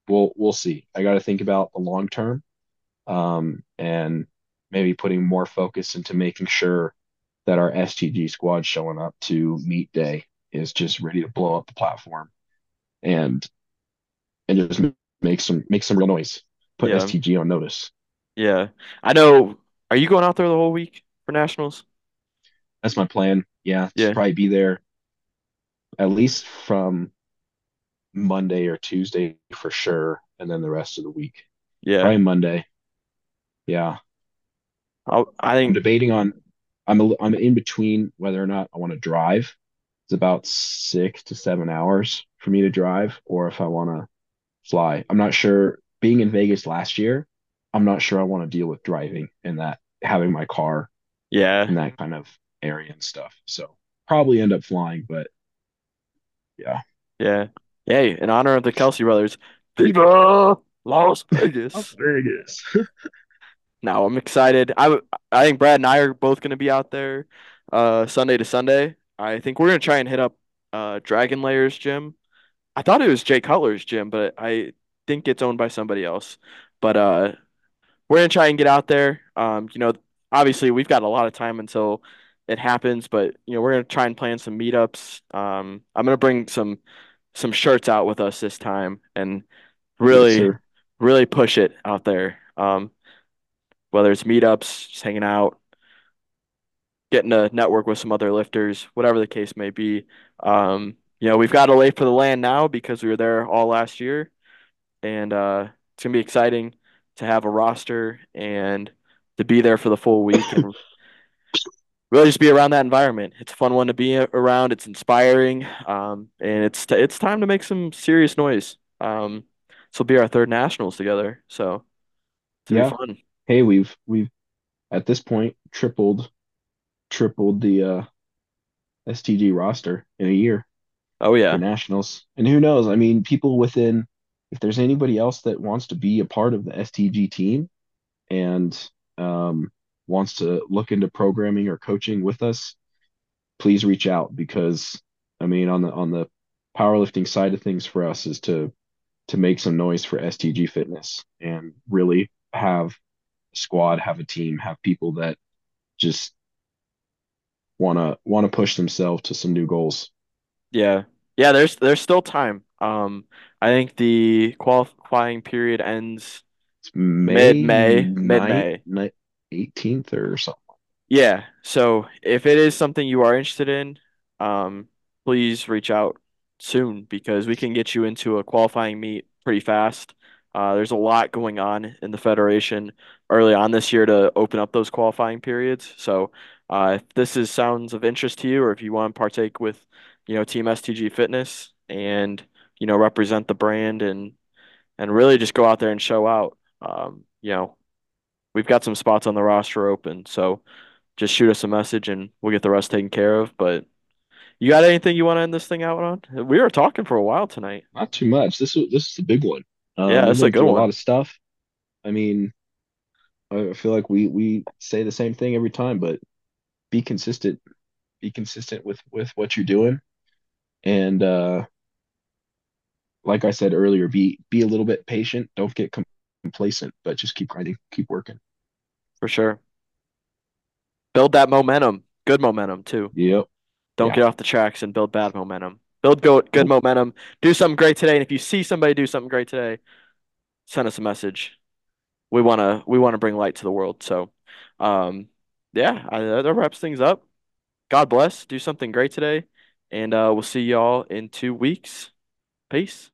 we'll we'll see. I got to think about the long term, um, and maybe putting more focus into making sure that our STG squad showing up to meet day is just ready to blow up the platform, and and just make some make some real noise. Put Yeah. STG on notice. Yeah. I know. Are you going out there the whole week for nationals? That's my plan. Yeah, Yeah. probably be there at least from Monday or Tuesday for sure, and then the rest of the week. Yeah. Probably Monday. Yeah, I'll, I I'm debating on. I'm a, I'm in between whether or not I want to drive. It's about six to seven hours for me to drive, or if I want to fly. I'm not sure. Being in Vegas last year, I'm not sure I want to deal with driving and that having my car yeah. and that kind of area and stuff. So probably end up flying, but yeah. Yeah. Yay, in honor of the Kelce brothers. Viva Las Las Vegas. Vegas. Now I'm excited. I, I think Brad and I are both going to be out there uh Sunday to Sunday. I think we're going to try and hit up uh Dragon Layers gym. I thought it was Jay Cutler's gym, but I think it's owned by somebody else. But uh we're going to try and get out there. Um you know, obviously we've got a lot of time until it happens, but you know, we're going to try and plan some meetups. Um I'm going to bring some some shirts out with us this time and really really push it out there. Um whether it's meetups, just hanging out, getting to network with some other lifters, whatever the case may be. Um, you know, we've got to lay for the land now because we were there all last year, and uh, it's gonna be exciting to have a roster and to be there for the full week and really just be around that environment. It's a fun one to be around. It's inspiring, um, and it's t it's time to make some serious noise. Um, this will be our third nationals together, so Yeah. fun. Hey, we've we've at this point tripled tripled the uh STG roster in a year Oh yeah, nationals. And who knows? I mean, people within if there's anybody else that wants to be a part of the STG team and um wants to look into programming or coaching with us, please reach out because I mean on the on the powerlifting side of things for us is to to make some noise for STG fitness and really have a squad, have a team, have people that just want to want to push themselves to some new goals. Yeah. Yeah, there's there's still time. Um, I think the qualifying period ends May mid-May, mid-May. 18th or something. Yeah. So if it is something you are interested in, um, please reach out soon because we can get you into a qualifying meet pretty fast. Uh, there's a lot going on in the federation early on this year to open up those qualifying periods. So uh, if this is sounds of interest to you, or if you want to partake with, you know, Team STG Fitness and you know represent the brand and and really just go out there and show out, um, you know, we've got some spots on the roster open. So just shoot us a message and we'll get the rest taken care of. But you got anything you want to end this thing out on? We were talking for a while tonight. Not too much. This is this is the big one. Yeah, Um, we that's a good through a lot of stuff. I mean, I feel like we we say the same thing every time, but be consistent. Be consistent with with what you're doing, and uh, like I said earlier, be be a little bit patient. Don't get complacent, but just keep grinding, keep working. for sure. Build that momentum, good momentum too. Yep. Don't Yeah. get off the tracks and build bad momentum. Build go good momentum. Do something great today. And if you see somebody do something great today, send us a message. We wanna we wanna bring light to the world. So, um, yeah, I, that wraps things up. God bless. Do something great today, And uh, we'll see y'all in two weeks. Peace.